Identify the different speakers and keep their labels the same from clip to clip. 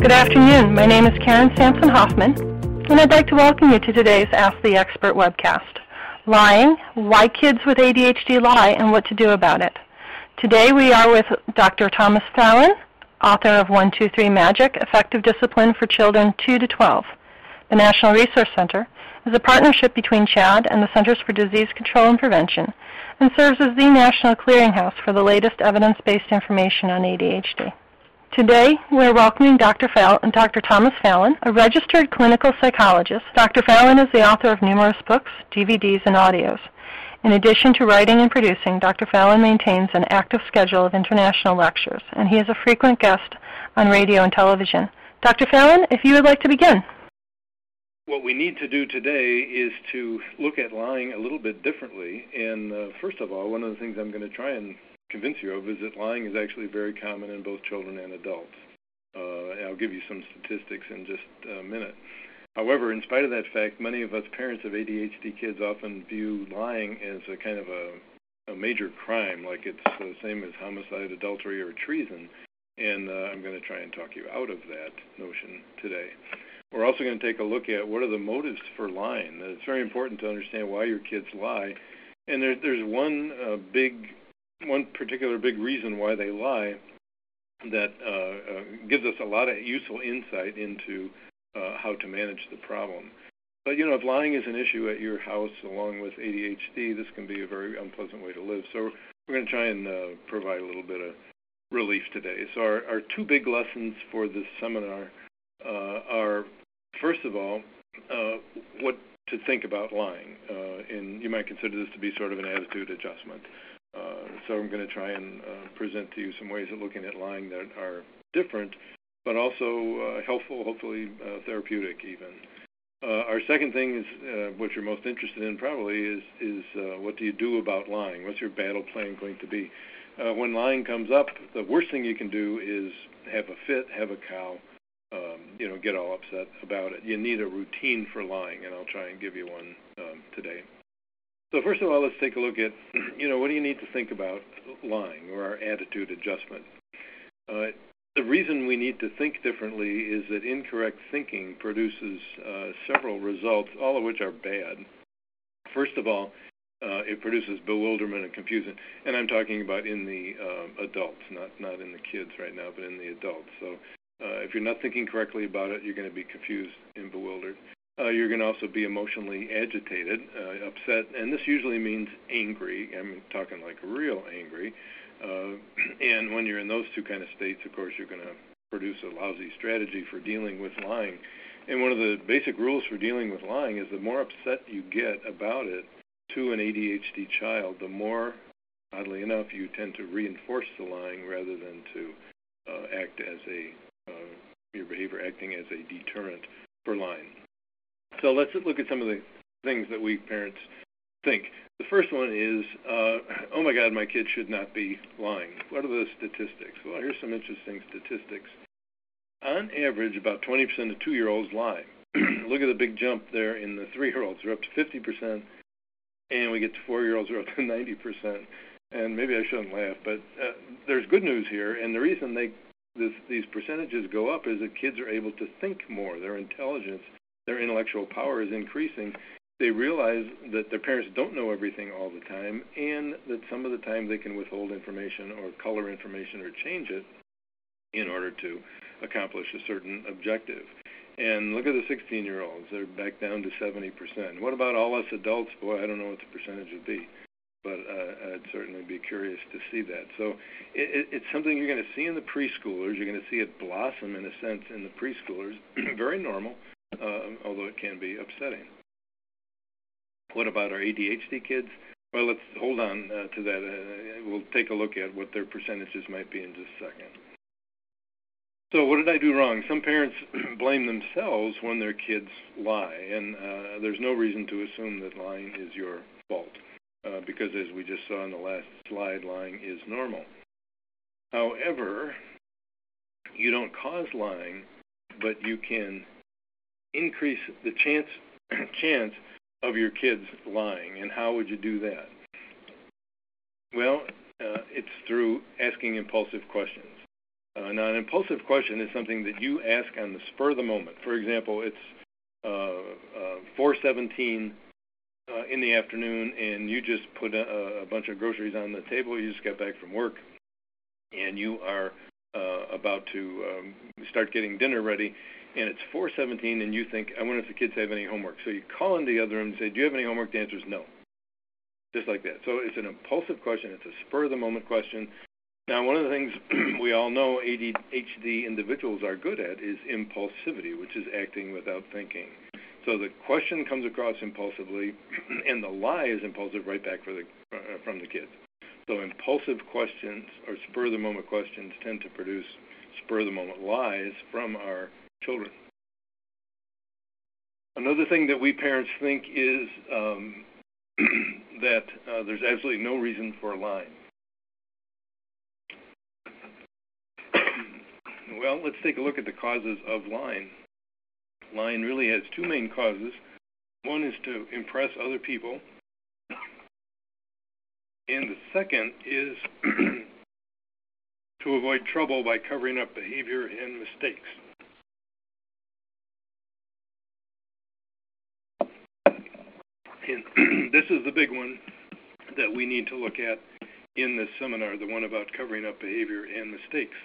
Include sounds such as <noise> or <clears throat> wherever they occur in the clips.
Speaker 1: Good afternoon. My name is Karen Sampson Hoffman, and I'd like to welcome you to today's Ask the Expert webcast. Lying, why kids with ADHD lie, and what to do about it. Today we are with Dr. Thomas Phelan, author of 123 Magic, Effective Discipline for Children 2 to 12. The National Resource Center is a partnership between CHADD and the Centers for Disease Control and Prevention and serves as the national clearinghouse for the latest evidence-based information on ADHD. Today, we're welcoming Dr. Phelan, Dr. Thomas Phelan, a registered clinical psychologist. Dr. Phelan is the author of numerous books, DVDs, and audios. In addition to writing and producing, Dr. Phelan maintains an active schedule of international lectures, and he is a frequent guest on radio and television. Dr. Phelan, if you would like to begin.
Speaker 2: What we need to do today is to look at lying a little bit differently. And uh, first of all, one of the things I'm going to try and convince you of is that lying is actually very common in both children and adults. Uh, I'll give you some statistics in just a minute. However, in spite of that fact, many of us parents of ADHD kids often view lying as a kind of a, a major crime, like it's the same as homicide, adultery, or treason. And uh, I'm going to try and talk you out of that notion today. We're also going to take a look at what are the motives for lying. It's very important to understand why your kids lie. And there, there's one uh, big one particular big reason why they lie that uh, uh, gives us a lot of useful insight into uh, how to manage the problem. But you know, if lying is an issue at your house along with ADHD, this can be a very unpleasant way to live. So we're going to try and uh, provide a little bit of relief today. So our, our two big lessons for this seminar uh, are, first of all, uh, what to think about lying, and you might consider this to be sort of an attitude adjustment. Uh, so I'm going to try and uh, present to you some ways of looking at lying that are different, but also uh, helpful, hopefully therapeutic even. our second thing is what you're most interested in probably is is what do you do about lying? What's your battle plan going to be? when lying comes up, the worst thing you can do is have a fit, have a cow, um, you know, get all upset about it. You need a routine for lying, and I'll try and give you one um, today. So first of all, let's take a look at, <clears throat> you know, what do you need to think about lying or our attitude adjustment? Uh, the reason we need to think differently is that incorrect thinking produces uh, several results, all of which are bad. First of all, uh, it produces bewilderment and confusion, and I'm talking about in the uh, adults, not not in the kids right now, but in the adults. So uh, if you're not thinking correctly about it, you're going to be confused and bewildered. Uh, you're going to also be emotionally agitated, uh, upset, and this usually means angry. I'm talking like real angry. Uh, <clears throat> and when you're in those two kind of states, of course, you're going to produce a lousy strategy for dealing with lying. And one of the basic rules for dealing with lying is the more upset you get about it to an ADHD child, the more, oddly enough, you tend to reinforce the lying rather than to uh, act as a, uh, your behavior acting as a deterrent for lying. So let's look at some of the things that we parents think. The first one is, uh, oh my God, my kid should not be lying. What are the statistics? Well, here's some interesting statistics. On average, about 20% of two-year-olds lie. <clears throat> look at the big jump there in the three-year-olds. They're up to 50%, and we get to four-year-olds, are up to 90%. And maybe I shouldn't laugh, but uh, there's good news here. And the reason they this, these percentages go up is that kids are able to think more. Their intelligence their intellectual power is increasing, they realize that their parents don't know everything all the time and that some of the time they can withhold information or color information or change it in order to accomplish a certain objective. And look at the 16 year olds, they're back down to 70%. What about all us adults? Boy, I don't know what the percentage would be, but uh, I'd certainly be curious to see that. So it, it's something you're going to see in the preschoolers. You're going to see it blossom, in a sense, in the preschoolers. <clears throat> Very normal uh, although it can be upsetting. What about our ADHD kids? Well, let's hold on uh, to that. Uh, we'll take a look at what their percentages might be in just a second. So, what did I do wrong? Some parents <clears throat> blame themselves when their kids lie, and uh, there's no reason to assume that lying is your fault, uh, because as we just saw in the last slide, lying is normal. However, you don't cause lying, but you can increase the chance <clears throat> chance of your kids lying, and how would you do that? Well, uh, it's through asking impulsive questions. Uh, Now, an impulsive question is something that you ask on the spur of the moment. For example, it's uh, uh, 417 uh, in the afternoon, and you just put a, a bunch of groceries on the table. You just got back from work, and you are uh, about to um, start getting dinner ready, and it's 4:17, and you think, I wonder if the kids have any homework. So you call in the other room and say, Do you have any homework? The answer is no. Just like that. So it's an impulsive question. It's a spur of the moment question. Now, one of the things <clears throat> we all know ADHD individuals are good at is impulsivity, which is acting without thinking. So the question comes across impulsively, <clears throat> and the lie is impulsive right back uh, from the kids. So impulsive questions or spur of the moment questions tend to produce spur of the moment lies from our children. Another thing that we parents think is um, <clears throat> that uh, there's absolutely no reason for lying. <clears throat> well, let's take a look at the causes of lying. Lying really has two main causes. One is to impress other people, and the second is <clears throat> to avoid trouble by covering up behavior and mistakes. And <clears throat> this is the big one that we need to look at in this seminar, the one about covering up behavior and mistakes.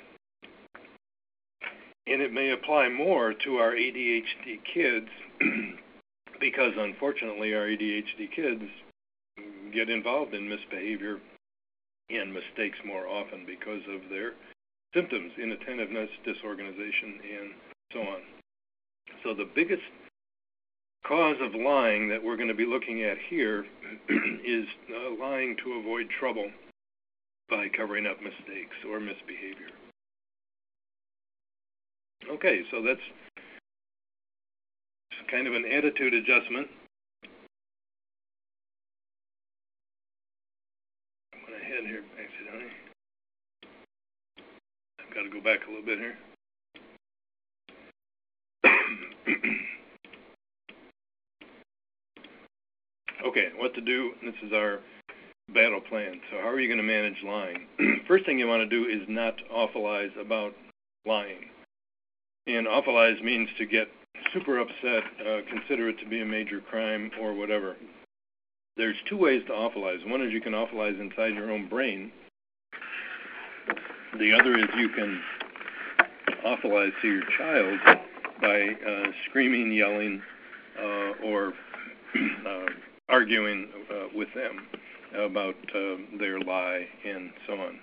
Speaker 2: And it may apply more to our ADHD kids <clears throat> because unfortunately our ADHD kids get involved in misbehavior and mistakes more often because of their symptoms, inattentiveness, disorganization, and so on. So the biggest cause of lying that we're going to be looking at here <clears throat> is uh, lying to avoid trouble by covering up mistakes or misbehavior. Okay, so that's kind of an attitude adjustment. I went ahead here accidentally. I've got to go back a little bit here. <clears throat> okay, what to do. This is our battle plan. So how are you going to manage lying? <clears throat> First thing you want to do is not awfulize about lying. And awfulize means to get super upset, uh, consider it to be a major crime or whatever. There's two ways to awfulize. One is you can awfulize inside your own brain. The other is you can awfulize to your child by uh, screaming, yelling, uh, or <clears throat> uh, arguing uh, with them about uh, their lie and so on.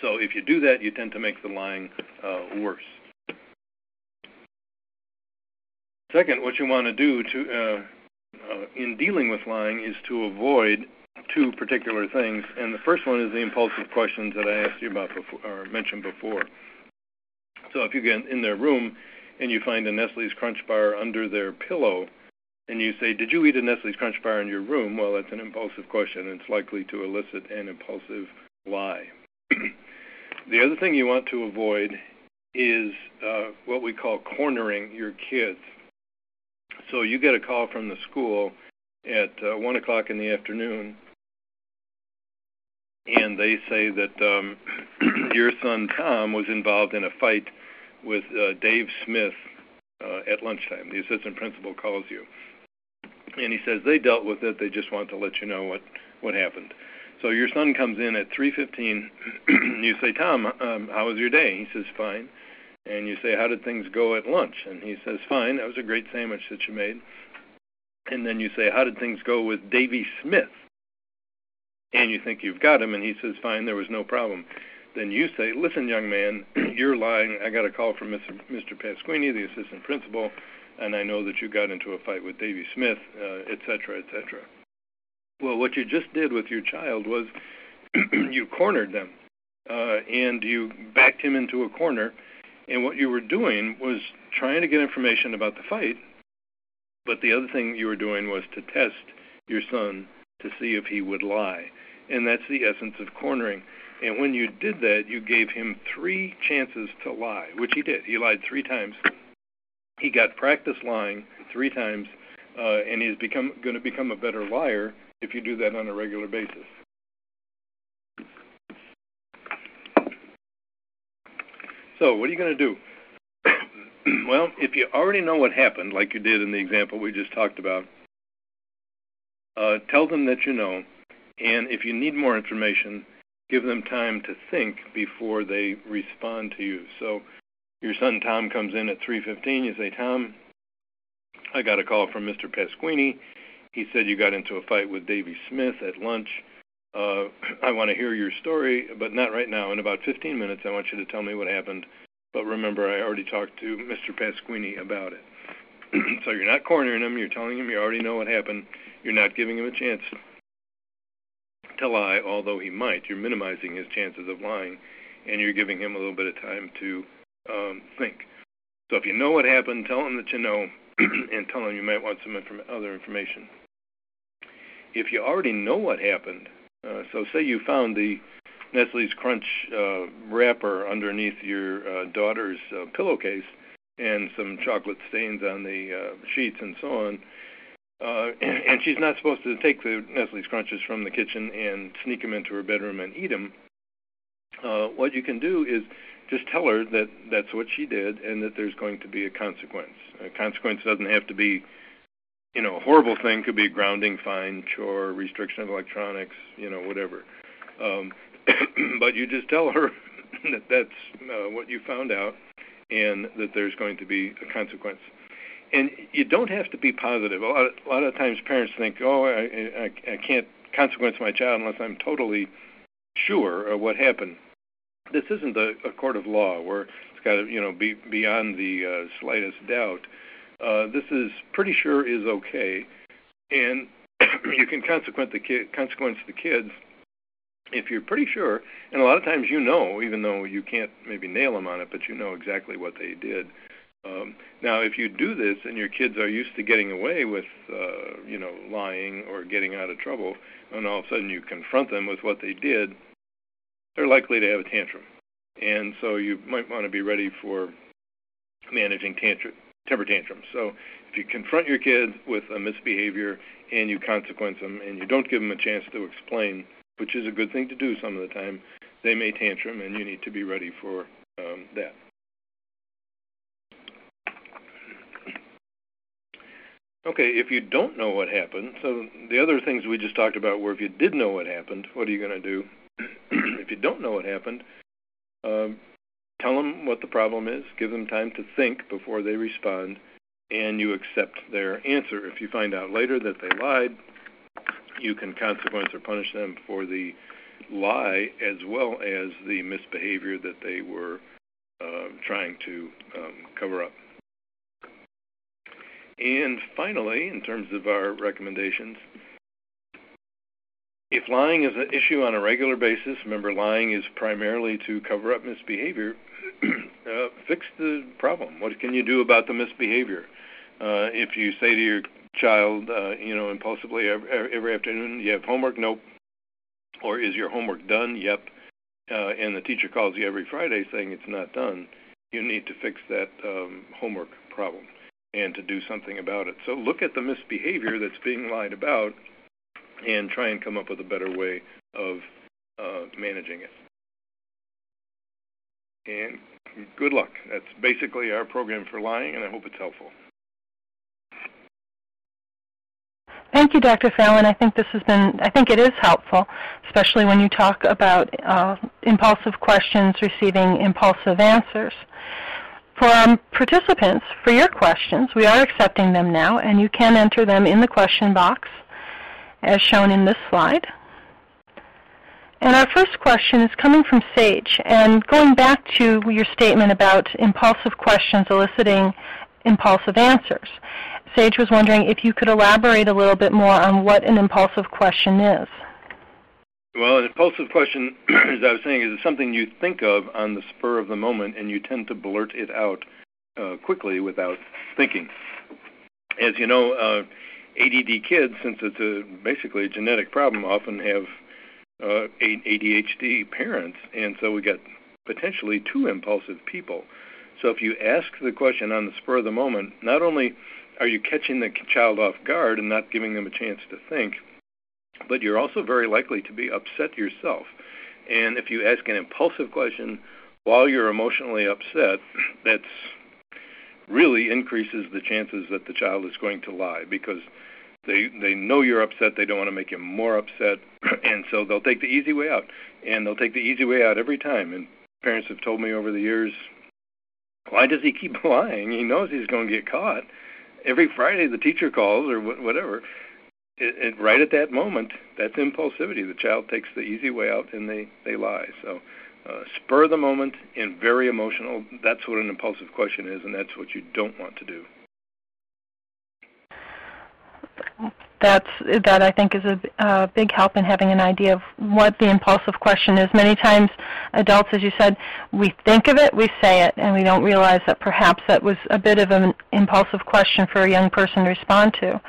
Speaker 2: So if you do that, you tend to make the lying uh, worse. Second, what you want to do to, uh, uh, in dealing with lying is to avoid two particular things. And the first one is the impulsive questions that I asked you about before, or mentioned before. So if you get in their room and you find a Nestle's Crunch Bar under their pillow, and you say, Did you eat a Nestle's Crunch Bar in your room? Well, that's an impulsive question. and It's likely to elicit an impulsive lie. <clears throat> the other thing you want to avoid is uh, what we call cornering your kids. So you get a call from the school at uh, 1 o'clock in the afternoon, and they say that um, <clears throat> your son Tom was involved in a fight with uh, Dave Smith uh, at lunchtime. The assistant principal calls you and he says they dealt with it. They just want to let you know what what happened. So your son comes in at 3:15. <clears throat> you say, Tom, um, how was your day? He says, fine. And you say, how did things go at lunch? And he says, fine. That was a great sandwich that you made. And then you say, how did things go with Davy Smith? And you think you've got him, and he says, fine. There was no problem. Then you say, listen, young man, <clears throat> you're lying. I got a call from Mr. Mr. Pasquini, the assistant principal and I know that you got into a fight with Davy Smith, uh, et cetera, et cetera. Well, what you just did with your child was <clears throat> you cornered them, uh, and you backed him into a corner, and what you were doing was trying to get information about the fight, but the other thing you were doing was to test your son to see if he would lie. And that's the essence of cornering. And when you did that, you gave him three chances to lie, which he did. He lied three times he got practice lying three times, uh, and he's become going to become a better liar if you do that on a regular basis. So, what are you going to do? <clears throat> well, if you already know what happened, like you did in the example we just talked about, uh, tell them that you know, and if you need more information, give them time to think before they respond to you. So, your son Tom comes in at 3:15. You say, Tom, I got a call from Mr. Pasquini. He said you got into a fight with Davy Smith at lunch. Uh, <clears throat> I want to hear your story, but not right now. In about 15 minutes, I want you to tell me what happened. But remember, I already talked to Mr. Pasquini about it. <clears throat> so you're not cornering him. You're telling him you already know what happened. You're not giving him a chance to lie, although he might. You're minimizing his chances of lying, and you're giving him a little bit of time to um, think. So if you know what happened, tell him that you know, <clears throat> and tell him you might want some inform- other information. If you already know what happened, uh, so say you found the Nestle's Crunch uh, wrapper underneath your uh, daughter's uh, pillowcase and some chocolate stains on the uh, sheets and so on. Uh, and, she's not supposed to take the Nestle's Crunches from the kitchen and sneak them into her bedroom and eat them. Uh, what you can do is just tell her that that's what she did and that there's going to be a consequence. A consequence doesn't have to be you know, a horrible thing could be grounding, fine, chore, restriction of electronics, you know, whatever. Um, <coughs> but you just tell her <laughs> that that's uh, what you found out and that there's going to be a consequence. And you don't have to be positive. A lot of, a lot of times parents think, oh, I, I, I can't consequence my child unless I'm totally sure of what happened. This isn't a, a court of law where it's got to, you know, be beyond the uh, slightest doubt uh, this is pretty sure is okay, and <clears throat> you can consequence the kid, consequence the kids if you're pretty sure. And a lot of times you know, even though you can't maybe nail them on it, but you know exactly what they did. Um, now, if you do this and your kids are used to getting away with, uh, you know, lying or getting out of trouble, and all of a sudden you confront them with what they did, they're likely to have a tantrum. And so you might want to be ready for managing tantrum, temper tantrums. So if you confront your kids with a misbehavior and you consequence them and you don't give them a chance to explain, which is a good thing to do some of the time, they may tantrum and you need to be ready for um, that. Okay, if you don't know what happened, so the other things we just talked about were if you did know what happened, what are you going to do? <clears throat> if you don't know what happened, um, tell them what the problem is, give them time to think before they respond, and you accept their answer. If you find out later that they lied, you can consequence or punish them for the lie as well as the misbehavior that they were uh, trying to um, cover up. And finally, in terms of our recommendations, if lying is an issue on a regular basis, remember lying is primarily to cover up misbehavior, <clears throat> uh, fix the problem. What can you do about the misbehavior? Uh, if you say to your child, uh, you know, impulsively every, every afternoon, you have homework? Nope. Or is your homework done? Yep. Uh, and the teacher calls you every Friday saying it's not done. You need to fix that um, homework problem and to do something about it. So look at the misbehavior that's being lied about and try and come up with a better way of uh, managing it. And good luck. That's basically our program for lying, and I hope it's helpful.
Speaker 1: Thank you, Dr. Phelan. I think this has been, I think it is helpful, especially when you talk about uh, impulsive questions receiving impulsive answers. For our participants, for your questions, we are accepting them now, and you can enter them in the question box as shown in this slide. And our first question is coming from Sage, and going back to your statement about impulsive questions eliciting impulsive answers. Sage was wondering if you could elaborate a little bit more on what an impulsive question is.
Speaker 2: Well, an impulsive question, <clears throat> as I was saying, is something you think of on the spur of the moment, and you tend to blurt it out uh, quickly without thinking. As you know, uh, ADD kids, since it's a basically a genetic problem, often have uh, ADHD parents, and so we got potentially two impulsive people. So if you ask the question on the spur of the moment, not only are you catching the child off guard and not giving them a chance to think, but you're also very likely to be upset yourself. And if you ask an impulsive question while you're emotionally upset, that's really increases the chances that the child is going to lie because they they know you're upset. They don't want to make you more upset, <clears throat> and so they'll take the easy way out, and they'll take the easy way out every time. And parents have told me over the years, why does he keep <laughs> lying? He knows he's going to get caught. Every Friday, the teacher calls or whatever. It, it, right at that moment, that's impulsivity. The child takes the easy way out and they they lie. So uh, spur the moment and very emotional. That's what an impulsive question is, and that's what you don't want to do.
Speaker 1: That's that I think is a, a big help in having an idea of what the impulsive question is. Many times, adults, as you said, we think of it, we say it, and we don't realize that perhaps that was a bit of an impulsive question for a young person to respond to.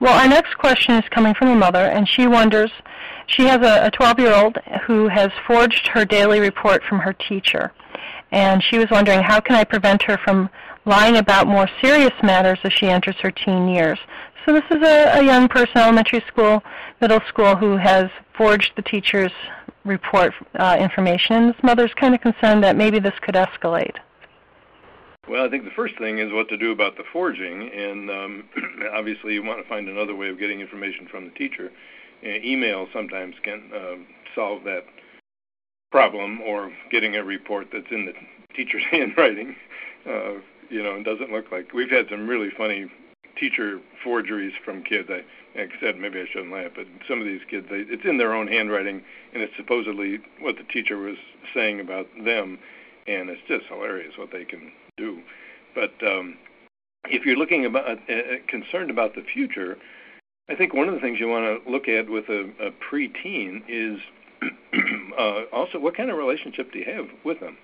Speaker 1: Well, our next question is coming from a mother, and she wonders she has a 12 year old who has forged her daily report from her teacher. And she was wondering how can I prevent her from lying about more serious matters as she enters her teen years. So this is a, a young person, elementary school, middle school, who has forged the teacher's report uh, information. And this mother's kind of concerned that maybe this could escalate.
Speaker 2: Well, I think the first thing is what to do about the forging, and um, <clears throat> obviously you want to find another way of getting information from the teacher email sometimes can um, solve that problem, or getting a report that's in the teacher's <laughs> handwriting. Uh, you know, and doesn't look like we've had some really funny teacher forgeries from kids. I, like I said, maybe I shouldn't laugh, but some of these kids, they, it's in their own handwriting, and it's supposedly what the teacher was saying about them, and it's just hilarious what they can do. But um, if you're looking about uh, concerned about the future, I think one of the things you want to look at with a, a preteen is <clears throat> uh, also what kind of relationship do you have with them,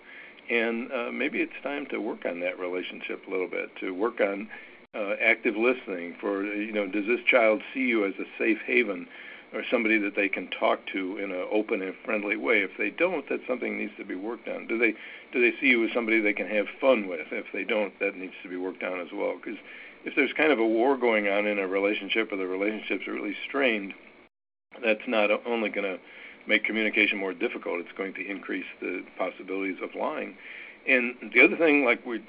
Speaker 2: and uh, maybe it's time to work on that relationship a little bit, to work on uh, active listening. For you know, does this child see you as a safe haven or somebody that they can talk to in an open and friendly way? If they don't, that's something that needs to be worked on. Do they do they see you as somebody they can have fun with? If they don't, that needs to be worked on as well because if there's kind of a war going on in a relationship or the relationships really strained, that's not only going to make communication more difficult, it's going to increase the possibilities of lying. And the other thing, like we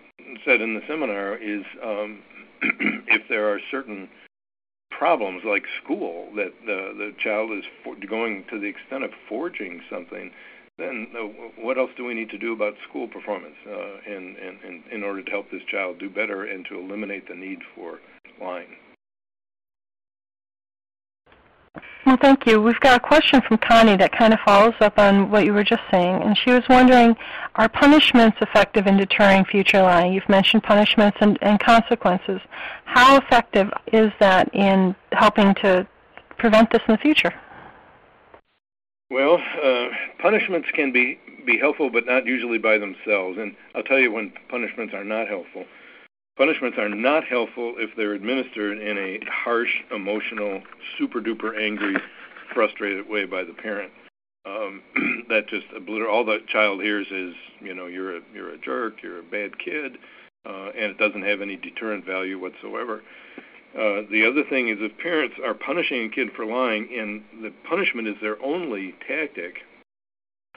Speaker 2: said in the seminar, is um, there are certain problems like school that the the child is for, going to the extent of forging something then uh, what else do we need to do about school performance uh, in, in, in order to help this child do better and to eliminate the need for lying?
Speaker 1: Well, thank you. We've got a question from Connie that kind of follows up on what you were just saying, and she was wondering, are punishments effective in deterring future lying? You've mentioned punishments and, and consequences. How effective is that in helping to prevent this in the future?
Speaker 2: Well, uh, punishments can be, be helpful, but not usually by themselves. And I'll tell you when punishments are not helpful. Punishments are not helpful if they're administered in a harsh, emotional, super duper angry, frustrated way by the parent. Um, <clears throat> that just all the child hears is, you know, you're a you're a jerk, you're a bad kid, uh, and it doesn't have any deterrent value whatsoever. Uh, the other thing is if parents are punishing a kid for lying and the punishment is their only tactic,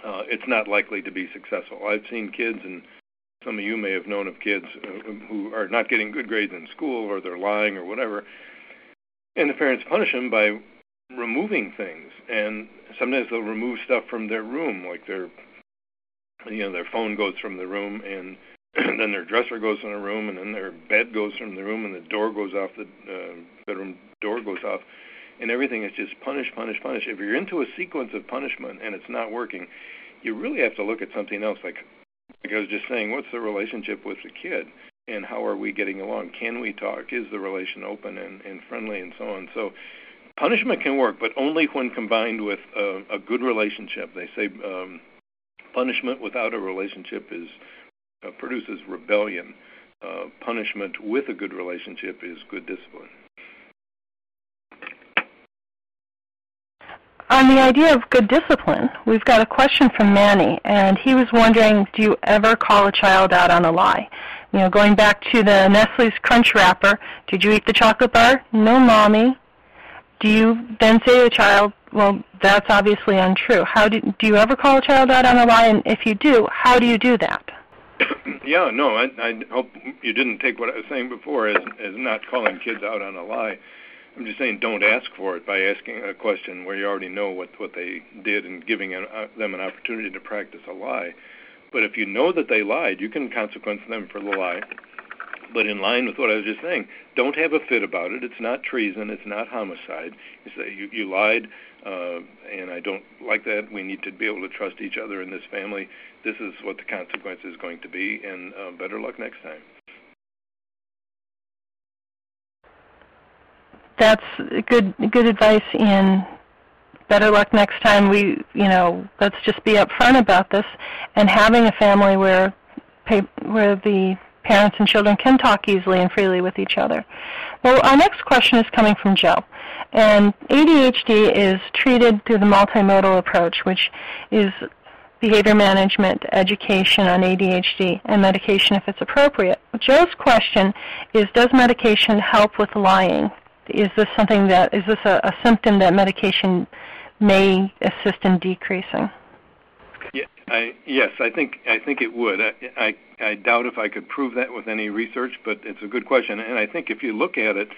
Speaker 2: uh, it's not likely to be successful. I've seen kids, and some of you may have known of kids uh, who are not getting good grades in school or they're lying or whatever, and the parents punish them by removing things. And sometimes they'll remove stuff from their room, like their, you know, their phone goes from the room and <clears throat> then their dresser goes in a room, and then their bed goes from the room, and the door goes off, the uh, bedroom door goes off, and everything is just punish, punish, punish. If you're into a sequence of punishment and it's not working, you really have to look at something else. Like, like I was just saying, what's the relationship with the kid, and how are we getting along? Can we talk? Is the relation open and, and friendly, and so on? So. Punishment can work, but only when combined with a, a good relationship. They say um, punishment without a relationship is uh, produces rebellion. Uh, punishment with a good relationship is good discipline.
Speaker 1: On the idea of good discipline, we've got a question from Manny, and he was wondering, do you ever call a child out on a lie? You know, going back to the Nestle's Crunch wrapper, did you eat the chocolate bar? No, mommy. Do you then say to a child, well, that's obviously untrue. How do, do you ever call a child out on a lie? And if you do, how do you do that? <coughs>
Speaker 2: yeah, no, I, I hope you didn't take what I was saying before as, as not calling kids out on a lie. I'm just saying don't ask for it by asking a question where you already know what, what they did and giving an, uh, them an opportunity to practice a lie. But if you know that they lied, you can consequence them for the lie. But in line with what I was just saying, don't have a fit about it. It's not treason. It's not homicide. You say you, you lied, uh, and I don't like that. We need to be able to trust each other in this family. This is what the consequence is going to be, and uh, better luck next time.
Speaker 1: That's good. Good advice. In better luck next time. We, you know, let's just be upfront about this, and having a family where where the parents and children can talk easily and freely with each other. Well, our next question is coming from Joe. And ADHD is treated through the multimodal approach, which is behavior management, education on ADHD, and medication if it's appropriate. Joe's question is, does medication help with lying? Is this something that, is this a, a symptom that medication may assist in decreasing?
Speaker 2: Yeah, I, yes, I think I think it would. I, I I doubt if I could prove that with any research, but it's a good question. And I think if you look at it,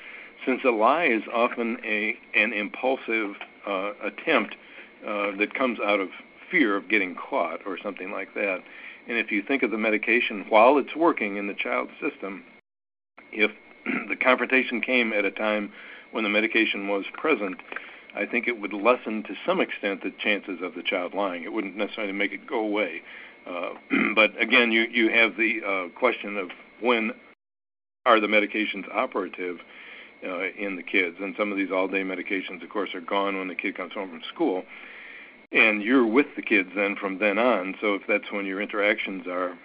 Speaker 2: since a lie is often a an impulsive uh, attempt uh, that comes out of fear of getting caught or something like that, and if you think of the medication while it's working in the child's system, if <clears throat> the confrontation came at a time when the medication was present, I think it would lessen to some extent the chances of the child lying. It wouldn't necessarily make it go away. Uh, <clears throat> but again, you, you have the uh, question of when are the medications operative uh, in the kids. And some of these all day medications, of course, are gone when the kid comes home from school. And you're with the kids then from then on. So if that's when your interactions are,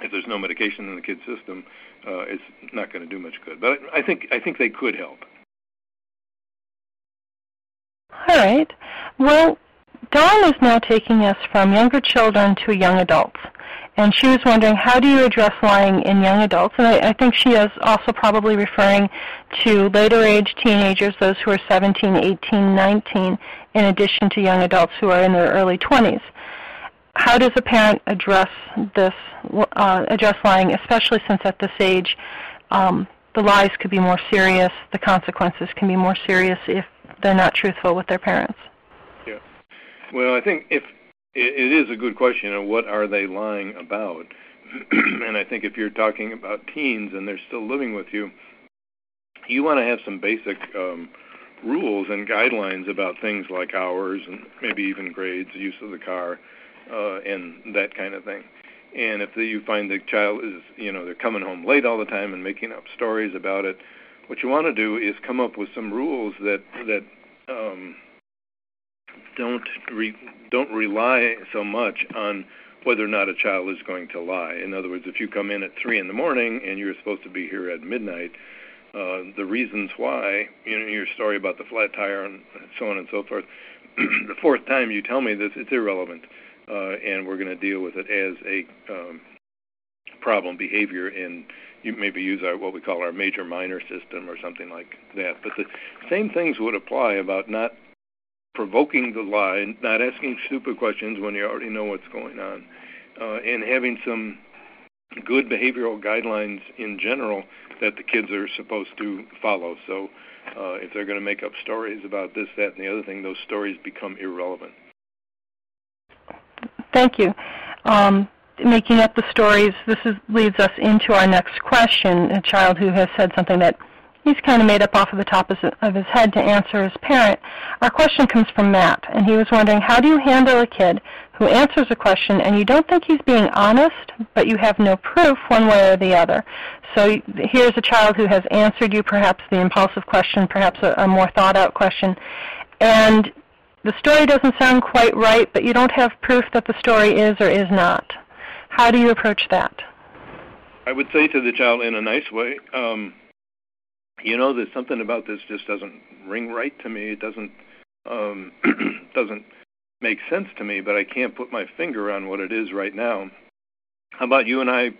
Speaker 2: if there's no medication in the kid's system, uh, it's not going to do much good. But I think I think they could help.
Speaker 1: All right. Well, Dawn is now taking us from younger children to young adults. And she was wondering, how do you address lying in young adults? And I, I think she is also probably referring to later age teenagers, those who are 17, 18, 19, in addition to young adults who are in their early 20s. How does a parent address this, uh, address lying, especially since at this age um, the lies could be more serious, the consequences can be more serious if they're not truthful with their parents?
Speaker 2: Yeah. Well, I think if it is a good question of what are they lying about, <clears throat> and I think if you're talking about teens and they're still living with you, you want to have some basic um, rules and guidelines about things like hours and maybe even grades, use of the car, uh, and that kind of thing. And if the, you find the child is, you know, they're coming home late all the time and making up stories about it, what you want to do is come up with some rules that that um, don't re, don't rely so much on whether or not a child is going to lie. In other words, if you come in at three in the morning and you're supposed to be here at midnight, uh, the reasons why, you know, your story about the flat tire and so on and so forth. <clears throat> the fourth time you tell me this, it's irrelevant, uh, and we're going to deal with it as a um, problem behavior and you maybe use our what we call our major minor system or something like that. But the same things would apply about not provoking the lie, not asking stupid questions when you already know what's going on, uh, and having some good behavioral guidelines in general that the kids are supposed to follow. So uh, if they're going to make up stories about this, that, and the other thing, those stories become irrelevant.
Speaker 1: Thank you. Um, making up the stories, this is, leads us into our next question. A child who has said something that he's kind of made up off of the top of his head to answer his parent. Our question comes from Matt, and he was wondering, how do you handle a kid who answers a question and you don't think he's being honest, but you have no proof one way or the other? So here's a child who has answered you perhaps the impulsive question, perhaps a, a more thought out question, and the story doesn't sound quite right, but you don't have proof that the story is or is not. How do you approach that?
Speaker 2: I would say to the child in a nice way, um, you know, there's something about this just doesn't ring right to me. It doesn't um, <clears throat> doesn't make sense to me, but I can't put my finger on what it is right now. How about you and I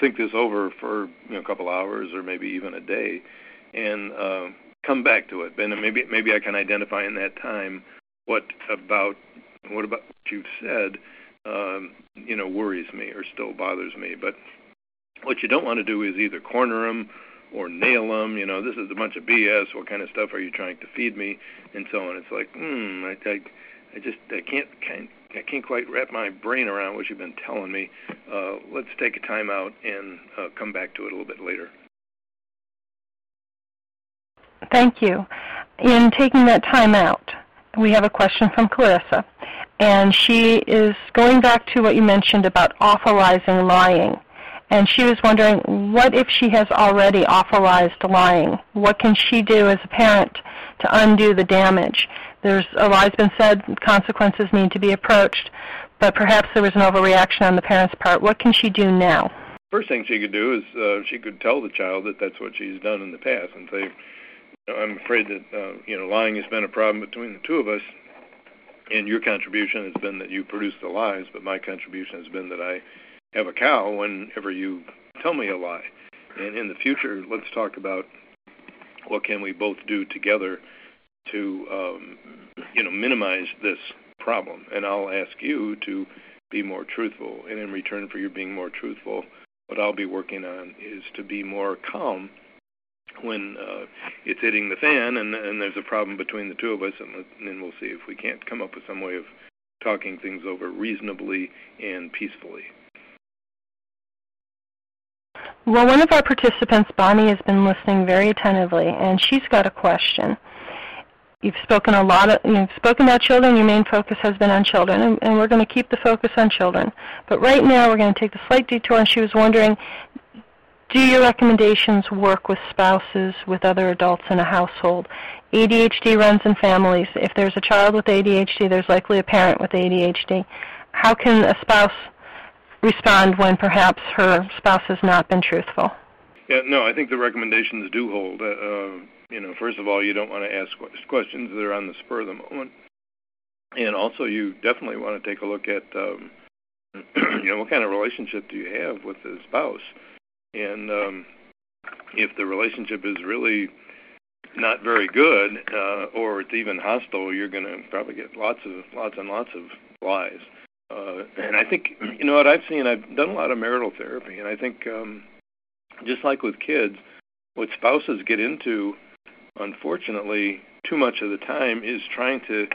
Speaker 2: think this over for you know, a couple hours or maybe even a day, and uh, come back to it. And maybe maybe I can identify in that time what about what about what you've said, um, you know, worries me or still bothers me. But what you don't want to do is either corner them or nail them. You know, this is a bunch of BS. What kind of stuff are you trying to feed me? And so on. It's like, hmm, I, I, I just I can't can't I can't quite wrap my brain around what you've been telling me. Uh, let's take a time out and uh, come back to it a little bit later.
Speaker 1: Thank you. In taking that time out, we have a question from Clarissa, and she is going back to what you mentioned about awfulizing lying. And she was wondering, what if she has already awfulized lying? What can she do as a parent to undo the damage? There's a lot's been said, consequences need to be approached, but perhaps there was an overreaction on the parent's part. What can she do now?
Speaker 2: First thing she could do is uh, she could tell the child that that's what she's done in the past and say, I'm afraid that uh, you know lying has been a problem between the two of us, and your contribution has been that you produce the lies, but my contribution has been that I have a cow whenever you tell me a lie. And in the future, let's talk about what can we both do together to um, you know minimize this problem. And I'll ask you to be more truthful. And in return for you being more truthful, what I'll be working on is to be more calm when uh, it's hitting the fan and, and there's a problem between the two of us, and, then we'll see if we can't come up with some way of talking things over reasonably and peacefully.
Speaker 1: Well, one of our participants, Bonnie, has been listening very attentively, and she's got a question. You've spoken a lot. Of, you've spoken about children. Your main focus has been on children, and, and we're going to keep the focus on children. But right now, we're going to take the slight detour, and she was wondering, do your recommendations work with spouses, with other adults in a household? ADHD runs in families. If there's a child with ADHD, there's likely a parent with ADHD. How can a spouse respond when perhaps her spouse has not been truthful?
Speaker 2: Yeah, no, I think the recommendations do hold. Uh, uh, you know, first of all, you don't want to ask questions that are on the spur of the moment, and also you definitely want to take a look at, um, <clears throat> you know, what kind of relationship do you have with the spouse, and um, if the relationship is really not very good, uh, or it's even hostile, you're going to probably get lots of lots and lots of lies. Uh, and I think you know what I've seen. I've done a lot of marital therapy, and I think um, just like with kids, what spouses get into, unfortunately, too much of the time is trying to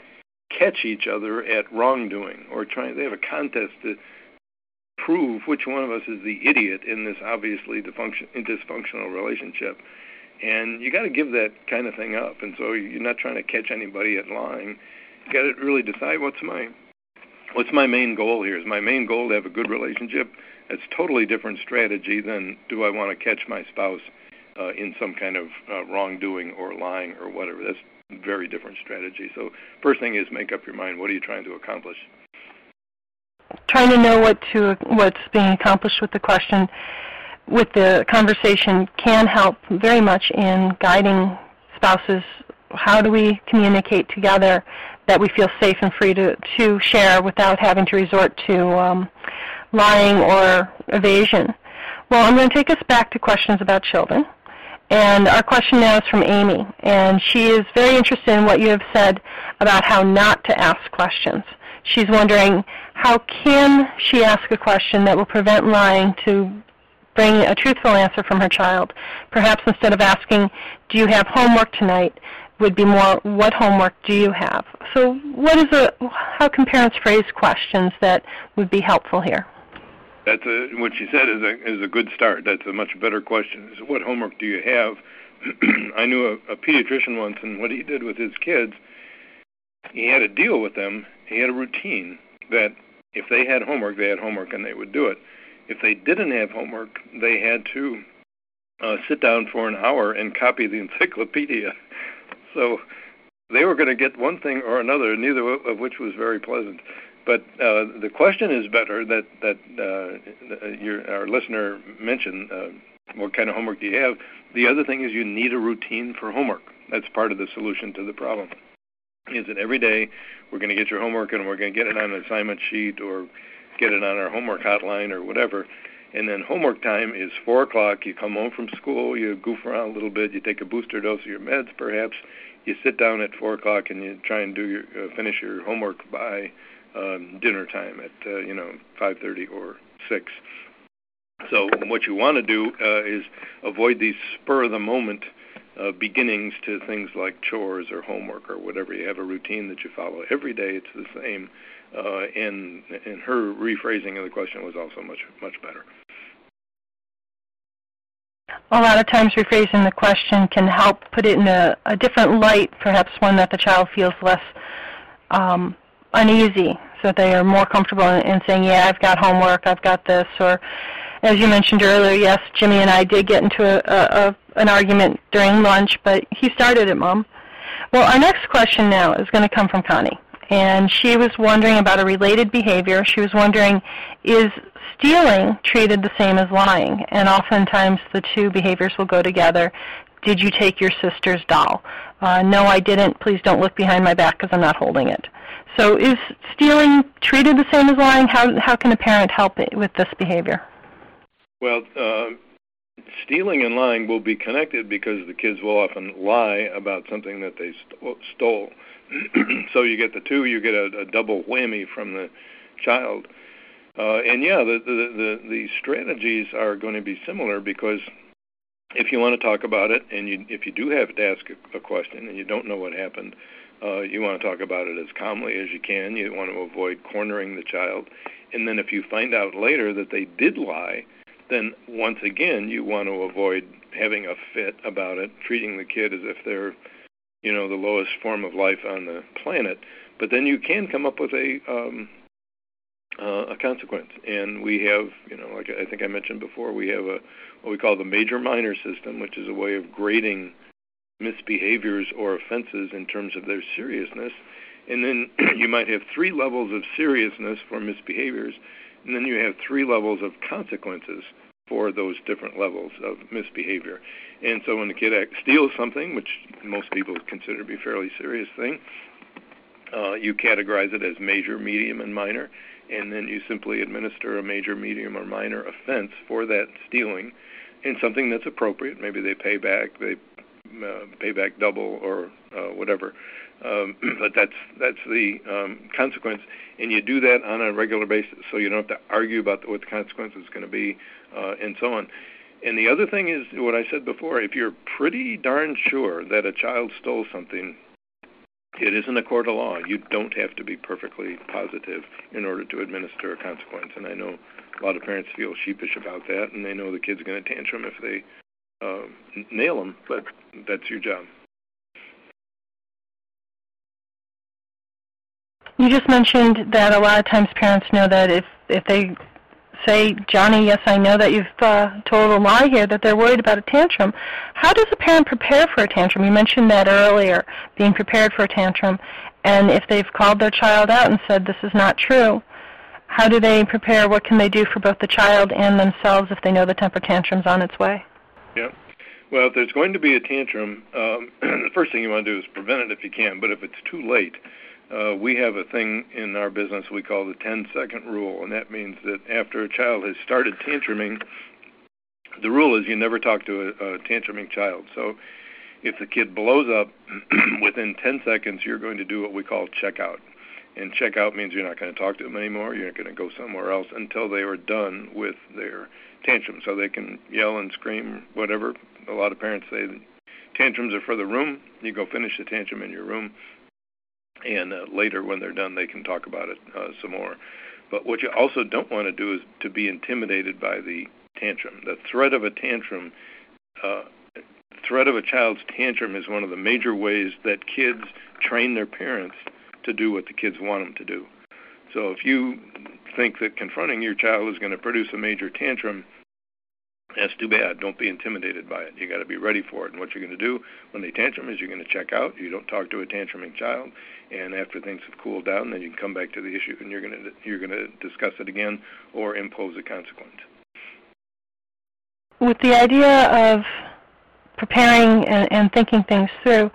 Speaker 2: catch each other at wrongdoing, or trying. They have a contest to prove which one of us is the idiot in this obviously dysfunctional relationship. And you got to give that kind of thing up. And so you're not trying to catch anybody at lying. You got to really decide what's my what's my main goal here? Is my main goal to have a good relationship? It's totally different strategy than do I want to catch my spouse uh, in some kind of uh, wrongdoing or lying or whatever. That's very different strategy. So first thing is make up your mind. What are you trying to accomplish?
Speaker 1: Trying to know what to what's being accomplished with the question, with the conversation, can help very much in guiding spouses. How do we communicate together that we feel safe and free to, to share without having to resort to um, lying or evasion. Well, I'm going to take us back to questions about children. And our question now is from Amy, and she is very interested in what you have said about how not to ask questions. She's wondering how can she ask a question that will prevent lying to bring a truthful answer from her child. Perhaps instead of asking, do you have homework tonight, would be more, what homework do you have? So what is a, how can parents phrase questions that would be helpful here?
Speaker 2: That's a, what she said is a, is a good start. That's a much better question. Is what homework do you have? <clears throat> I knew a, a pediatrician once, and what he did with his kids, he had a deal with them. He had a routine that if they had homework, they had homework and they would do it. If they didn't have homework, they had to uh, sit down for an hour and copy the <laughs> encyclopedia so they were going to get one thing or another, neither of which was very pleasant. But uh, the question is better that that uh, your, our listener mentioned. Uh, what kind of homework do you have? The other thing is you need a routine for homework. That's part of the solution to the problem. Is that every day we're going to get your homework and we're going to get it on an assignment sheet or get it on our homework hotline or whatever. And then homework time is four o'clock. You come home from school, you goof around a little bit, you take a booster dose of your meds, perhaps, you sit down at four o'clock and you try and do your uh, finish your homework by um, dinner time at uh, you know five thirty or six. So what you want to do uh, is avoid these spur of the moment uh, beginnings to things like chores or homework or whatever. You have a routine that you follow every day. It's the same. Uh, and and her rephrasing of the question was also much much better.
Speaker 1: A lot of times, rephrasing the question can help put it in a, a different light, perhaps one that the child feels less um, uneasy, so they are more comfortable in, in saying, "Yeah, I've got homework, I've got this," or as you mentioned earlier, yes, Jimmy and I did get into a, a, an argument during lunch, but he started it, Mom. Well, our next question now is going to come from Connie. And she was wondering about a related behavior. She was wondering, is stealing treated the same as lying? And oftentimes the two behaviors will go together. Did you take your sister's doll? Uh, no, I didn't. Please don't look behind my back because I'm not holding it. So is stealing treated the same as lying? How, how can a parent help with this behavior?
Speaker 2: Well, uh, stealing and lying will be connected because the kids will often lie about something that they st- stole. <clears throat> so you get the two, you get a, a double whammy from the child. Uh, and yeah, the, the the the strategies are going to be similar because if you want to talk about it, and you, if you do have to ask a, a question and you don't know what happened, uh, you want to talk about it as calmly as you can. You want to avoid cornering the child, and then if you find out later that they did lie, then once again you want to avoid having a fit about it, treating the kid as if they're, you know, the lowest form of life on the planet. But then you can come up with a um, uh, a consequence. And we have, you know, like I think I mentioned before, we have a what we call the major minor system, which is a way of grading misbehaviors or offenses in terms of their seriousness. And then <clears throat> you might have three levels of seriousness for misbehaviors, and then you have three levels of consequences for those different levels of misbehavior. And so when the kid steals something, which most people consider to be a fairly serious thing, uh, you categorize it as major, medium, and minor, and then you simply administer a major, medium, or minor offense for that stealing and something that's appropriate. Maybe they pay back, they uh, pay back double, or uh, whatever. Um, <clears throat> but that's that's the um, consequence, and you do that on a regular basis, so you don't have to argue about what the consequence is going to be, uh, and so on. And the other thing is what I said before: if you're pretty darn sure that a child stole something, it isn't a court of law. You don't have to be perfectly positive in order to administer a consequence. And I know a lot of parents feel sheepish about that, and they know the kid's going to tantrum if they uh, nail them, but that's your job.
Speaker 1: You just mentioned that a lot of times parents know that if if they say, Johnny, yes, I know that you've uh, told a lie here, that they're worried about a tantrum. How does a parent prepare for a tantrum? You mentioned that earlier, being prepared for a tantrum. And if they've called their child out and said this is not true, how do they prepare? What can they do for both the child and themselves if they know the temper tantrum's on its way?
Speaker 2: Yeah. Well, if there's going to be a tantrum, um, <clears throat> the first thing you want to do is prevent it if you can. But if it's too late, uh, we have a thing in our business we call the 10 second rule, and that means that after a child has started tantruming, the rule is you never talk to a, a tantruming child. So if the kid blows up <clears throat> within 10 seconds, you're going to do what we call checkout. And checkout means you're not going to talk to them anymore. You're going to go somewhere else until they are done with their tantrum. So they can yell and scream, whatever. A lot of parents say tantrums are for the room. You go finish the tantrum in your room and uh, later when they're done they can talk about it uh, some more. But what you also don't want to do is to be intimidated by the tantrum. The threat of a tantrum uh, threat of a child's tantrum is one of the major ways that kids train their parents to do what the kids want them to do. So if you think that confronting your child is going to produce a major tantrum that's too bad. Don't be intimidated by it. You got to be ready for it. And what you're going to do when they tantrum is you're going to check out. You don't talk to a tantruming child, and after things have cooled down, then you can come back to the issue and you're going to you're going to discuss it again or impose a consequence.
Speaker 1: With the idea of preparing and, and thinking things through,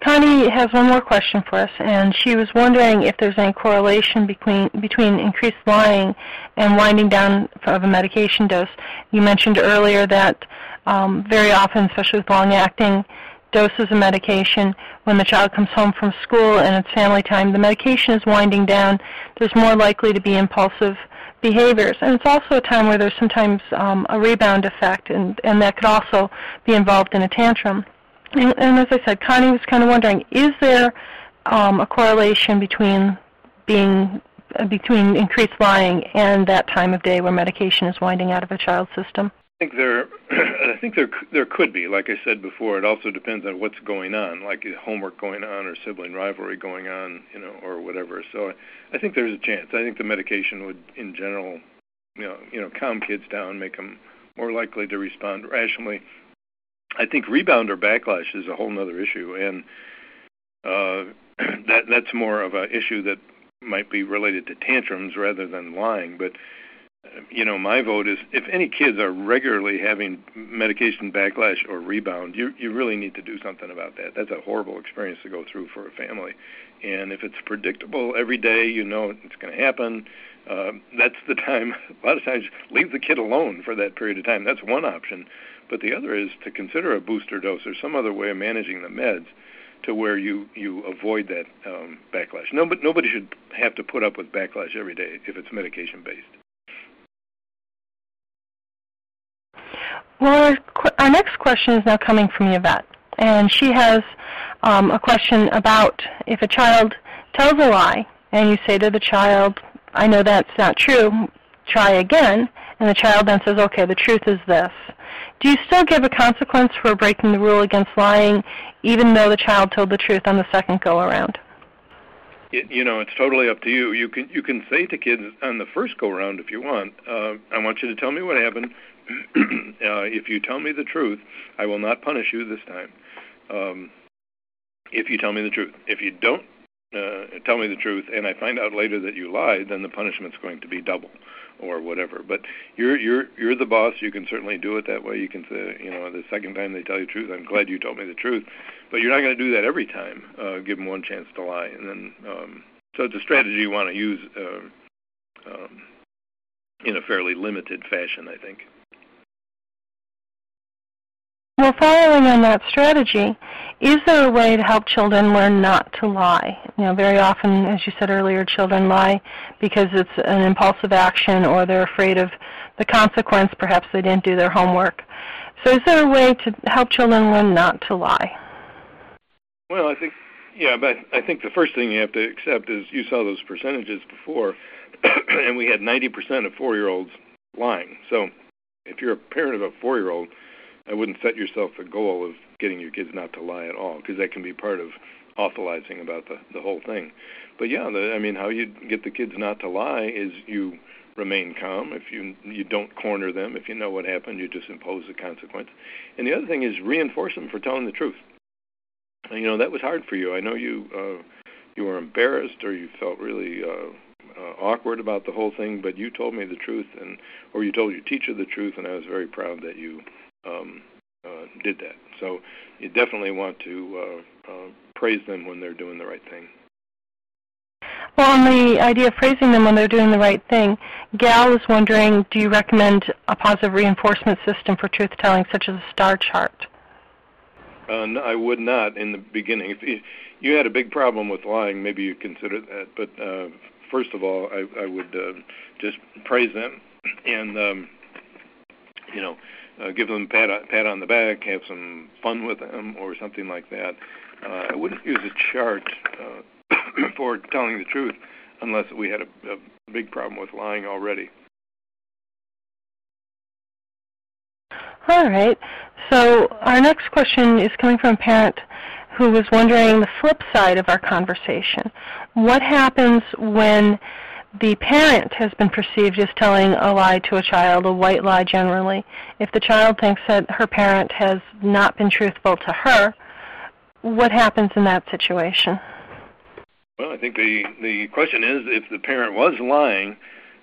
Speaker 1: Connie has one more question for us, and she was wondering if there's any correlation between between increased lying and winding down of a medication dose. You mentioned earlier that um, very often, especially with long-acting doses of medication. When the child comes home from school and it's family time, the medication is winding down. There's more likely to be impulsive behaviors. And it's also a time where there's sometimes um, a rebound effect, and, and that could also be involved in a tantrum. And, and as I said, Connie was kind of wondering, is there um, a correlation between being between increased lying and that time of day where medication is winding out of a child's system?
Speaker 2: I think there, <clears throat> I think there there could be. Like I said before, it also depends on what's going on, like homework going on or sibling rivalry going on, you know, or whatever. So I think there's a chance. I think the medication would, in general, you know, you know, calm kids down, make them more likely to respond rationally. I think rebound or backlash is a whole other issue, and uh, <clears throat> that that's more of an issue that might be related to tantrums rather than lying. But you know, my vote is if any kids are regularly having medication backlash or rebound, you you really need to do something about that. That's a horrible experience to go through for a family. And if it's predictable every day, you know it's going to happen. Uh, that's the <laughs> time. A lot of times, leave the kid alone for that period of time. That's one option. But the other is to consider a booster dose or some other way of managing the meds to where you you avoid that um, backlash. Nobody nobody should have to put up with backlash every day if it's medication based.
Speaker 1: Well, our, our next question is now coming from Yvette, and she has um, a question about if a child tells a lie and you say to the child, I know that's not true, try again, and the child then says, okay, the truth is this. Do you still give a consequence for breaking the rule against lying, even though the child told the truth on the second go around?
Speaker 2: you know it's totally up to you you can you can say to kids on the first go around if you want uh, i want you to tell me what happened <clears throat> uh, if you tell me the truth, I will not punish you this time. Um, if you tell me the truth. If you don't uh, tell me the truth and I find out later that you lied, then the punishment's going to be double or whatever. But you're you're you're the boss. You can certainly do it that way. You can say, you know, the second time they tell you the truth, I'm glad you told me the truth. But you're not going to do that every time. Uh, give them one chance to lie, and then um, so it's a strategy you want to use uh, um, in a fairly limited fashion, I think.
Speaker 1: Well, following on that strategy, is there a way to help children learn not to lie? You know, very often, as you said earlier, children lie because it's an impulsive action or they're afraid of the consequence. Perhaps they didn't do their homework. So is there a way to help children learn not to lie?
Speaker 2: Well, I think, yeah, but I think the first thing you have to accept is you saw those percentages before, <coughs> and we had 90% of four-year-olds lying. So if you're a parent of a four-year-old, I wouldn't set yourself a goal of getting your kids not to lie at all because that can be part of awfulizing about the the whole thing. But yeah, the, I mean, how you get the kids not to lie is you remain calm. If you you don't corner them, if you know what happened, you just impose the consequence. And the other thing is reinforce them for telling the truth. And, you know that was hard for you. I know you uh, you were embarrassed or you felt really uh, uh, awkward about the whole thing, but you told me the truth, and or you told your teacher the truth, and I was very proud that you um, uh, did that. So you definitely want to uh, uh, praise them when they're doing the right thing.
Speaker 1: Well, on the idea of praising them when they're doing the right thing, Gal is wondering, do you recommend a positive reinforcement system for truth telling, such as a star chart?
Speaker 2: Uh, no, I would not in the beginning. If you, you had a big problem with lying, maybe you consider that. But uh, first of all, I, I would uh, just praise them, and um, you know, uh, give them a pat, pat on the back, have some fun with them, or something like that. Uh, I wouldn't use a chart uh, <coughs> for telling the truth unless we had a, a big problem with lying already.
Speaker 1: All right. So our next question is coming from a parent who was wondering the flip side of our conversation. What happens when the parent has been perceived as telling a lie to a child, a white lie generally. If the child thinks that her parent has not been truthful to her, what happens in that situation?
Speaker 2: Well, I think the the question is if the parent was lying,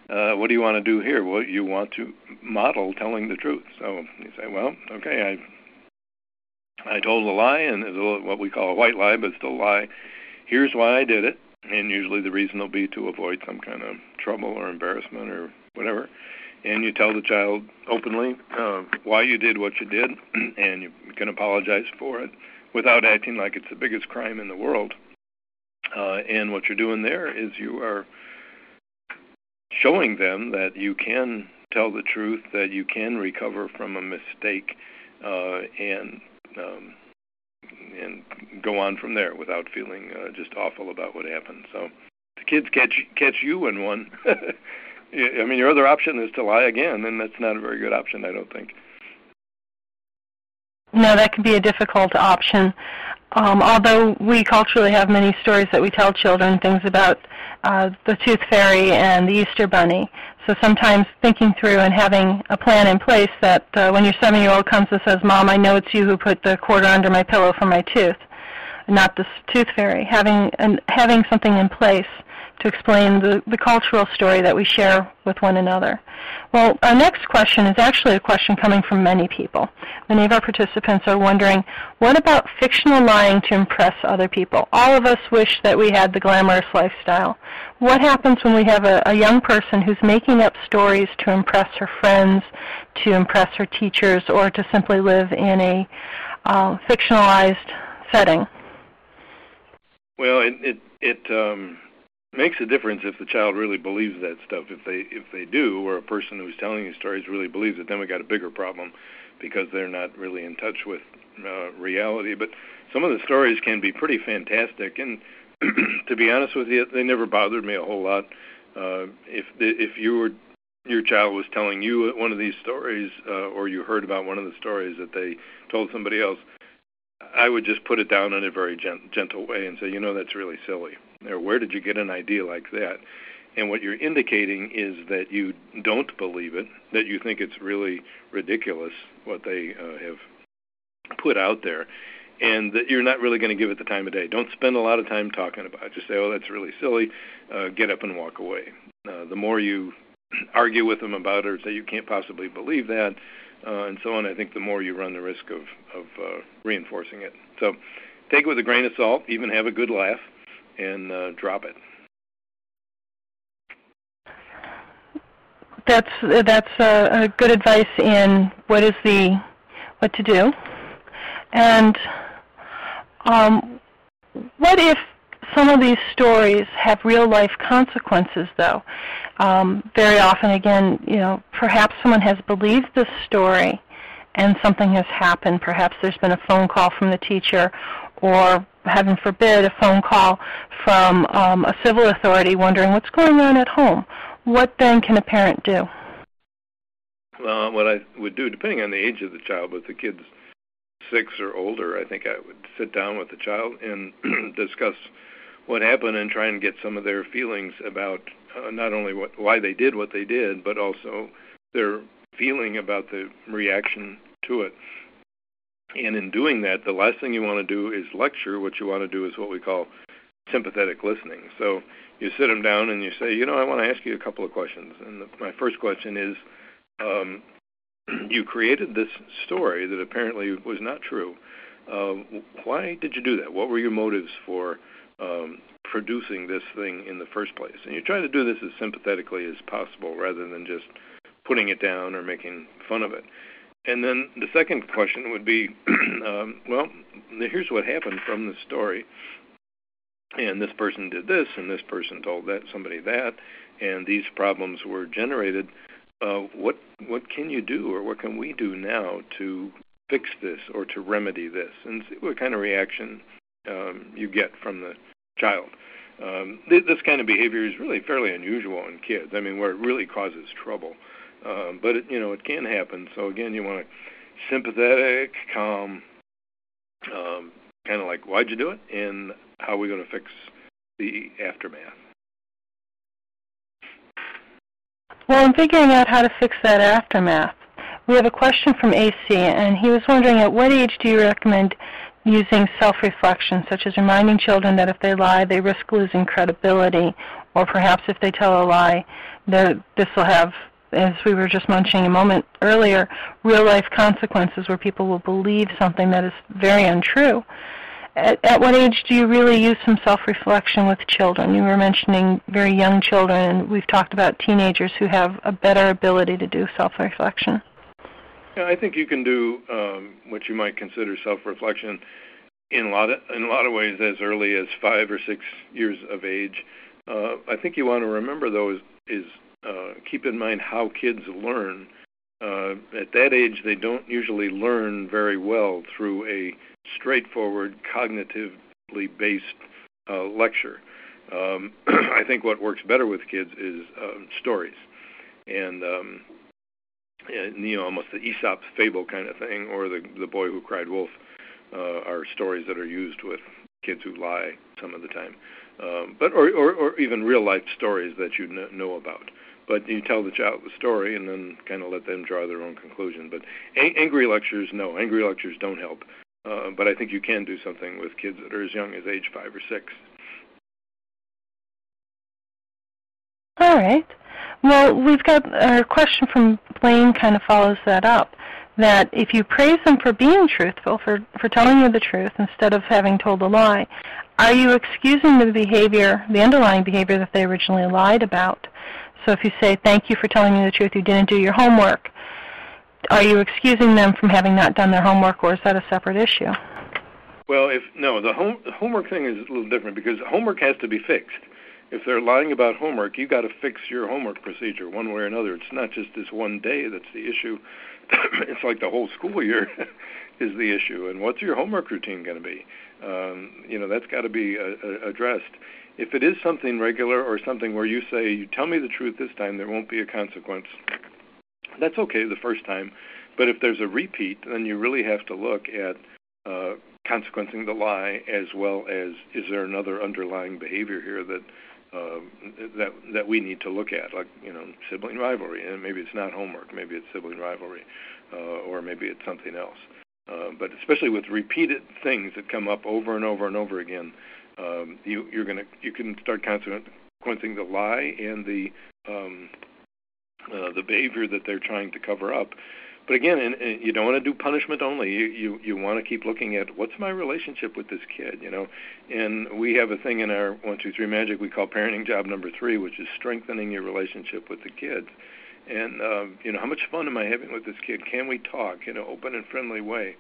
Speaker 2: uh, what do you want to do here? Well, you want to model telling the truth. So you say, well, okay, I I told a lie, and it's a, what we call a white lie, but still a lie. Here's why I did it and usually the reason will be to avoid some kind of trouble or embarrassment or whatever. And you tell the child openly uh, why you did what you did, <clears throat> and you can apologize for it, without acting like it's the biggest crime in the world. Uh, and what you're doing there is you are showing them that you can tell the truth, that you can recover from a mistake, uh, and um, and go on from there without feeling uh, just awful about what happened. So the kids catch catch you in one. <laughs> I mean, your other option is to lie again, and that's not a very good option, I don't think.
Speaker 1: No, that can be a difficult option. Um, although we culturally have many stories that we tell children, things about uh, the tooth fairy and the Easter bunny. So sometimes thinking through and having a plan in place that uh, when your seven-year-old comes and says, "Mom, I know it's you who put the quarter under my pillow for my tooth," not the tooth fairy. Having and having something in place to explain the, the cultural story that we share with one another. Well, our next question is actually a question coming from many people. Many of our participants are wondering, what about fictional lying to impress other people? All of us wish that we had the glamorous lifestyle. What happens when we have a, a young person who's making up stories to impress her friends, to impress her teachers, or to simply live in a uh, fictionalized setting?
Speaker 2: Well, it it, it um, makes a difference if the child really believes that stuff. If they if they do, or a person who's telling these stories really believes it, then we got a bigger problem because they're not really in touch with uh, reality. But some of the stories can be pretty fantastic, and <clears throat> to be honest with you, they never bothered me a whole lot. Uh, if if you were your child was telling you one of these stories, uh, or you heard about one of the stories that they told somebody else, I would just put it down in a very gent- gentle way and say, you know, that's really silly. Or where did you get an idea like that? And what you're indicating is that you don't believe it, that you think it's really ridiculous what they uh, have put out there, and that you're not really going to give it the time of day. Don't spend a lot of time talking about it. Just say, oh, that's really silly. Uh, get up and walk away. Uh, the more you argue with them about it or say you can't possibly believe that, and so on, I think the more you run the risk of, of uh, reinforcing it. So take it with a grain of salt, even have a good laugh, and uh, drop it.
Speaker 1: That's that's a good advice in what is the what to do, and um, what if some of these stories have real life consequences, though? Um, very often, again, you know, perhaps someone has believed this story and something has happened. Perhaps there's been a phone call from the teacher, or heaven forbid, a phone call from um, a civil authority wondering what's going on at home. What then can a parent do?
Speaker 2: Well, what I would do, depending on the age of the child, but the kid's six or older, I think I would sit down with the child and <clears throat> discuss what happened and try and get some of their feelings about uh, not only what, why they did what they did, but also their feeling about the reaction to it. And in doing that, the last thing you want to do is lecture. What you want to do is what we call sympathetic listening. So you sit them down and you say, you know, I want to ask you a couple of questions. And the, my first question is, um, <clears throat> you created this story that apparently was not true. Uh, why did you do that? What were your motives for um, producing this thing in the first place? And you try to do this as sympathetically as possible rather than just putting it down or making fun of it. And then the second question would be, <clears throat> um, well, here's what happened from the story. And this person did this, and this person told that somebody that, and these problems were generated. Uh, what what can you do, or what can we do now to fix this or to remedy this, and see what kind of reaction um, you get from the child. Um, th- this kind of behavior is really fairly unusual in kids. I mean, where it really causes trouble. Um, but it, you know, it can happen. So again, you want to sympathetic, calm, um, kind of like why'd you do it, and how are we going to fix the aftermath.
Speaker 1: Well, in figuring out how to fix that aftermath, we have a question from AC, and he was wondering at what age do you recommend using self-reflection, such as reminding children that if they lie, they risk losing credibility, or perhaps if they tell a lie, this will have as we were just mentioning a moment earlier, real life consequences where people will believe something that is very untrue. At, at what age do you really use some self-reflection with children? You were mentioning very young children, and we've talked about teenagers who have a better ability to do self-reflection.
Speaker 2: Yeah, I think you can do um, what you might consider self-reflection in a lot of in a lot of ways as early as five or six years of age. Uh, I think you want to remember though is, is uh, keep in mind how kids learn. Uh, at that age, they don't usually learn very well through a straightforward, cognitively based uh, lecture. Um, <clears throat> I think what works better with kids is um, stories, and um, you know, almost the Aesop's fable kind of thing, or the the boy who cried wolf, uh, are stories that are used with kids who lie some of the time, um, but or, or or even real life stories that you kn- know about. But you tell the child the story and then kind of let them draw their own conclusion. But a- angry lectures, no, angry lectures don't help. Uh, but I think you can do something with kids that are as young as age five or six.
Speaker 1: All right. Well, we've got a question from Blaine kind of follows that up. That if you praise them for being truthful, for, for telling you the truth instead of having told a lie, are you excusing the behavior, the underlying behavior that they originally lied about? So if you say, thank you for telling me the truth, you didn't do your homework, are you excusing them from having not done their homework, or is that a separate issue?
Speaker 2: Well, if no, the, home, the homework thing is a little different because homework has to be fixed if they're lying about homework, you've got to fix your homework procedure one way or another. It's not just this one day that's the issue. <clears throat> it's like the whole school year <laughs> is the issue. And what's your homework routine going to be? Um, you know, that's got to be uh, uh, addressed. If it is something regular or something where you say, you tell me the truth this time, there won't be a consequence. That's okay the first time. But if there's a repeat, then you really have to look at uh, consequencing the lie as well as is there another underlying behavior here that uh, that that we need to look at, like you know sibling rivalry, and maybe it's not homework, maybe it's sibling rivalry, uh, or maybe it's something else. Uh, but especially with repeated things that come up over and over and over again, um, you, you're gonna you can start consequencing the lie and the um, uh, the behavior that they're trying to cover up but again, and, and you don't want to do punishment only. You you you want to keep looking at what's my relationship with this kid, you know. And we have a thing in our one two three magic we call parenting job number three, which is strengthening your relationship with the kids. And um, you know, how much fun am I having with this kid? Can we talk in an open and friendly way?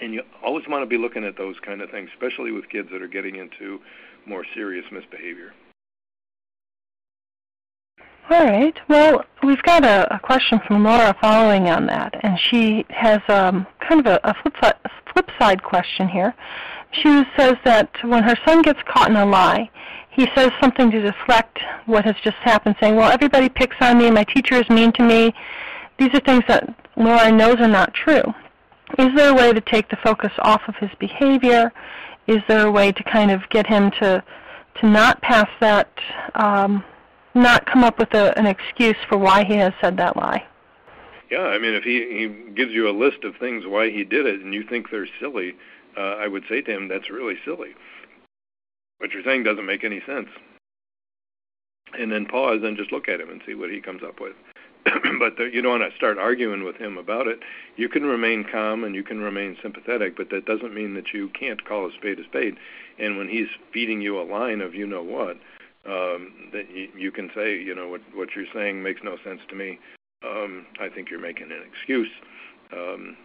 Speaker 2: And you always want to be looking at those kind of things, especially with kids that are getting into more serious misbehavior.
Speaker 1: All right. Well, we've got a, a, question from Laura following on that, and she has um, kind of a, a flip, side, flip side question here. She says that when her son gets caught in a lie, he says something to deflect what has just happened, saying, "Well, everybody picks on me. My teacher is mean to me." These are things that Laura knows are not true. Is there a way to take the focus off of his behavior? Is there a way to kind of get him to to not pass that um, not come up with a, an excuse for why he has said that lie.
Speaker 2: Yeah, I mean, if he he gives you a list of things why he did it, and you think they're silly, uh, I would say to him, that's really silly. What you're saying doesn't make any sense. And then pause and just look at him and see what he comes up with. <clears throat> but the, you don't want to start arguing with him about it. You can remain calm and you can remain sympathetic, but that doesn't mean that you can't call a spade a spade. And when he's feeding you a line of you know what, um, that you, you can say, you know, what what you're saying makes no sense to me. Um, I think you're making an excuse. Um,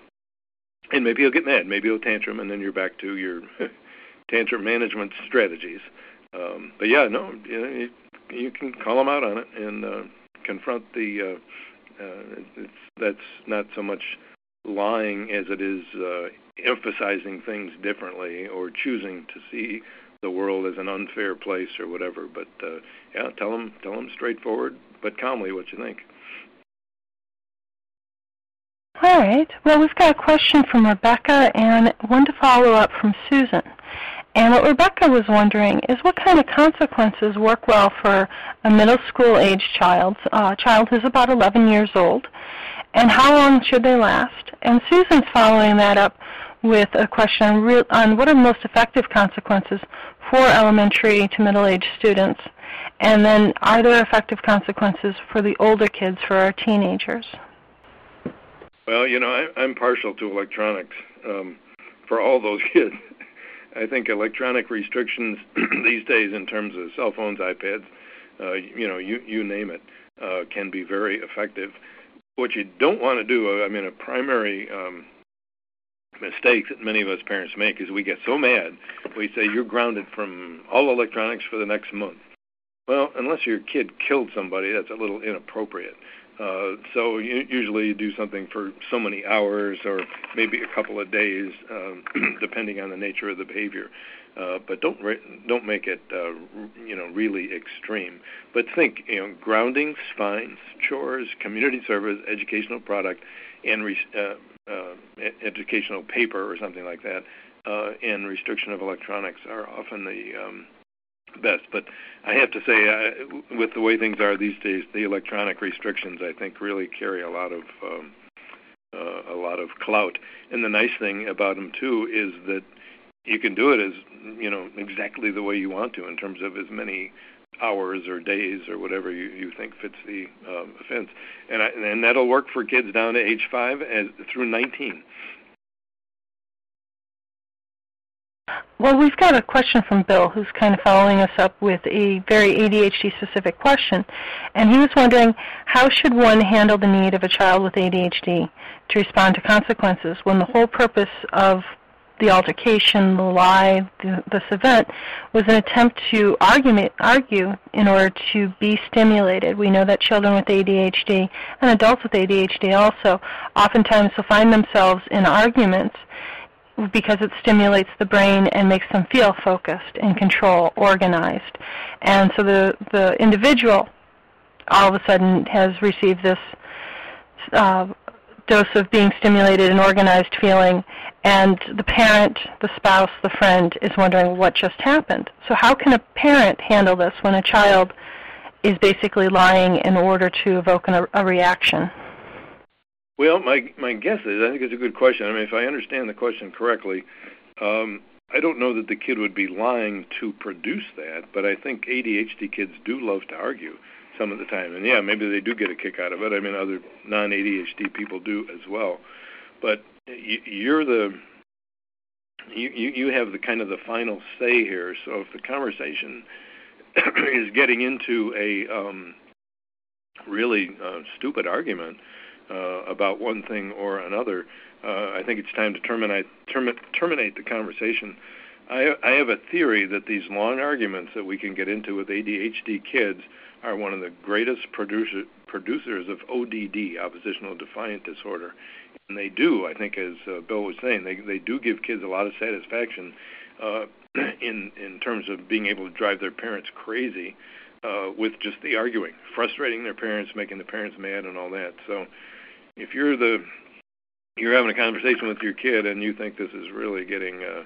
Speaker 2: and maybe he'll get mad. Maybe he'll tantrum, and then you're back to your <laughs> tantrum management strategies. Um, but yeah, no, you, know, you, you can call him out on it and uh, confront the. Uh, uh, it's, that's not so much lying as it is uh, emphasizing things differently or choosing to see the world as an unfair place or whatever. But uh, yeah, tell them tell them straightforward but calmly what you think.
Speaker 1: All right. Well, we've got a question from Rebecca and one to follow up from Susan. And what Rebecca was wondering is what kind of consequences work well for a middle school age child, uh, child who's about 11 years old, and how long should they last? And Susan's following that up with a question on, real, on what are most effective consequences for elementary to middle-aged students, and then are there effective consequences for the older kids, for our teenagers?
Speaker 2: Well, you know, I, I'm partial to electronics um, for all those <laughs> kids. I think electronic restrictions <clears throat> these days, in terms of cell phones, iPads, uh, you know, you you name it, uh, can be very effective. What you don't want to do, I mean, a primary um, mistake that many of us parents make is we get so mad we say you're grounded from all electronics for the next month. Well, unless your kid killed somebody, that's a little inappropriate. Uh, so you, usually you do something for so many hours or maybe a couple of days, um, <clears throat> depending on the nature of the behavior. Uh, but don't re- don't make it uh, you know really extreme. But think you know grounding, spines, chores, community service, educational product, and re- uh, educational paper or something like that, uh, and restriction of electronics are often the um, best. But I have to say, uh, with the way things are these days, the electronic restrictions I think really carry a lot of um, uh, a lot of clout. And the nice thing about them too is that you can do it as you know exactly the way you want to in terms of as many hours or days or whatever you, you think fits the um, offense, and I, and that'll work for kids down to age five as through 19.
Speaker 1: Well, we've got a question from Bill who's kind of following us up with a very ADHD specific question. And he was wondering how should one handle the need of a child with ADHD to respond to consequences when the whole purpose of the altercation, the lie, the, this event, was an attempt to argument, argue in order to be stimulated. We know that children with ADHD and adults with ADHD also oftentimes will find themselves in arguments because it stimulates the brain and makes them feel focused, and control, organized. And so the, the individual all of a sudden has received this uh, dose of being stimulated and organized feeling, and the parent, the spouse, the friend is wondering what just happened. So how can a parent handle this when a child is basically lying in order to evoke an, a reaction?
Speaker 2: Well, my my guess is I think it's a good question. I mean, if I understand the question correctly, um, I don't know that the kid would be lying to produce that, but I think ADHD kids do love to argue some of the time. And yeah, maybe they do get a kick out of it. I mean, other non-ADHD people do as well. But you're the you you have the kind of the final say here. So if the conversation <coughs> is getting into a um, really uh, stupid argument uh, about one thing or another, uh, I think it's time to terminate termi- terminate the conversation. I, I have a theory that these long arguments that we can get into with ADHD kids are one of the greatest producer, producers of ODD, oppositional defiant disorder. And they do, I think, as uh, Bill was saying, they they do give kids a lot of satisfaction uh, <clears throat> in in terms of being able to drive their parents crazy uh, with just the arguing, frustrating their parents, making the parents mad, and all that. So, if you're the you're having a conversation with your kid and you think this is really getting uh,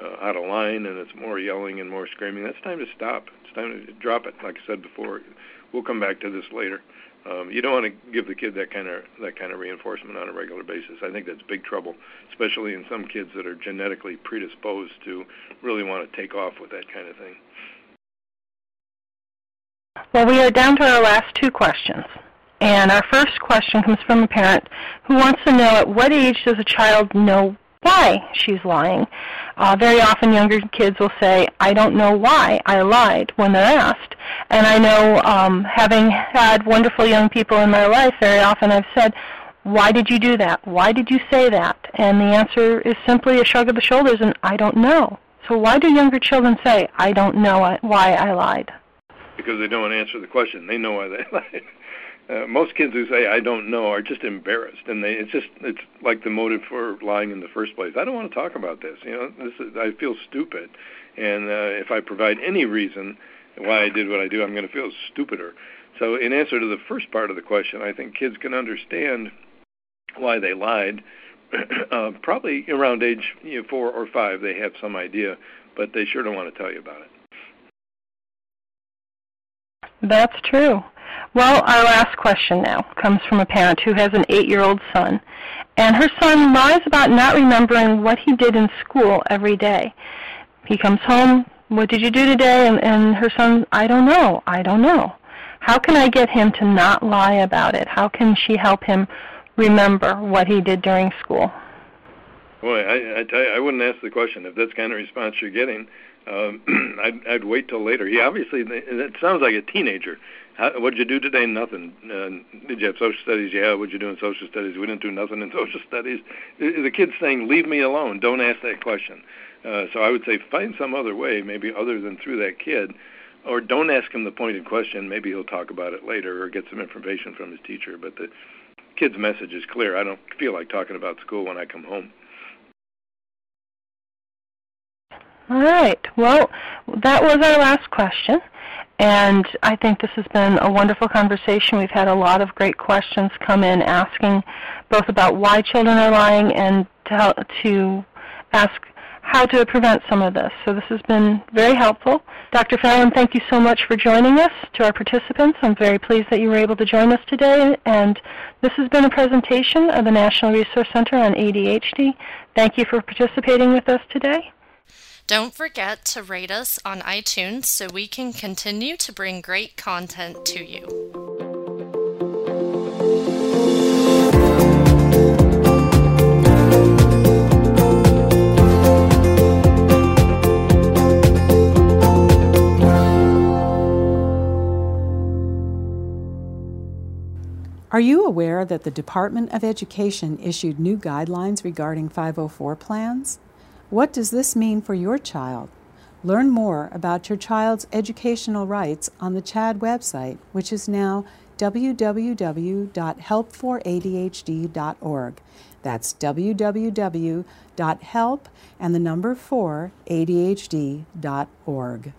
Speaker 2: uh, out of line and it's more yelling and more screaming, that's time to stop. It's time to drop it. Like I said before, we'll come back to this later. Um, you don't want to give the kid that kind of that kind of reinforcement on a regular basis. I think that's big trouble, especially in some kids that are genetically predisposed to really want to take off with that kind of thing.
Speaker 1: Well, we are down to our last two questions. And our first question comes from a parent who wants to know at what age does a child know why she's lying. Uh, very often younger kids will say, I don't know why I lied when they're asked. And I know um, having had wonderful young people in my life, very often I've said, why did you do that? Why did you say that? And the answer is simply a shrug of the shoulders and I don't know. So why do younger children say, I don't know why I lied?
Speaker 2: Because they don't answer the question. They know why they <laughs> lied uh, most kids who say I don't know are just embarrassed, and they it's just it's like the motive for lying in the first place. I don't want to talk about this. You know, this is I feel stupid, and uh, if I provide any reason why I did what I do, I'm going to feel stupider. So, in answer to the first part of the question, I think kids can understand why they lied. <clears throat> uh, probably around age you know, four or five, they have some idea, but they sure don't want to tell you about it.
Speaker 1: That's true. Well, our last question now comes from a parent who has an eight-year-old son, and her son lies about not remembering what he did in school every day. He comes home, what did you do today? And, and her son, I don't know, I don't know. How can I get him to not lie about it? How can she help him remember what he did during school?
Speaker 2: Boy, I, I tell you, I wouldn't ask the question if that's kind of response you're getting. Um, <clears throat> I'd, I'd wait till later. He obviously, it sounds like a teenager How, what'd you do today? Nothing. Uh, did you have social studies? Yeah. What'd you do in social studies? We didn't do nothing in <laughs> social studies. The kid's saying, "Leave me alone. Don't ask that question." Uh, so I would say find some other way, maybe other than through that kid, or don't ask him the pointed question. Maybe he'll talk about it later or get some information from his teacher. But the kid's message is clear. I don't feel like talking about school when I come home.
Speaker 1: All right. Well, that was our last question. And I think this has been a wonderful conversation. We've had a lot of great questions come in asking both about why children are lying and to, to ask how to prevent some of this. So this has been very helpful. Dr. Phelan, thank you so much for joining us. To our participants, I'm very pleased that you were able to join us today. And this has been a presentation of the National Resource Center on ADHD. Thank you for participating with us today.
Speaker 3: Don't forget to rate us on iTunes so we can continue to bring great content to you.
Speaker 4: Are you aware that the Department of Education issued new guidelines regarding 504 plans? What does this mean for your child? Learn more about your child's educational rights on the CHADD website, which is now www.help4adhd.org. That's www.help and the number 4adhd.org.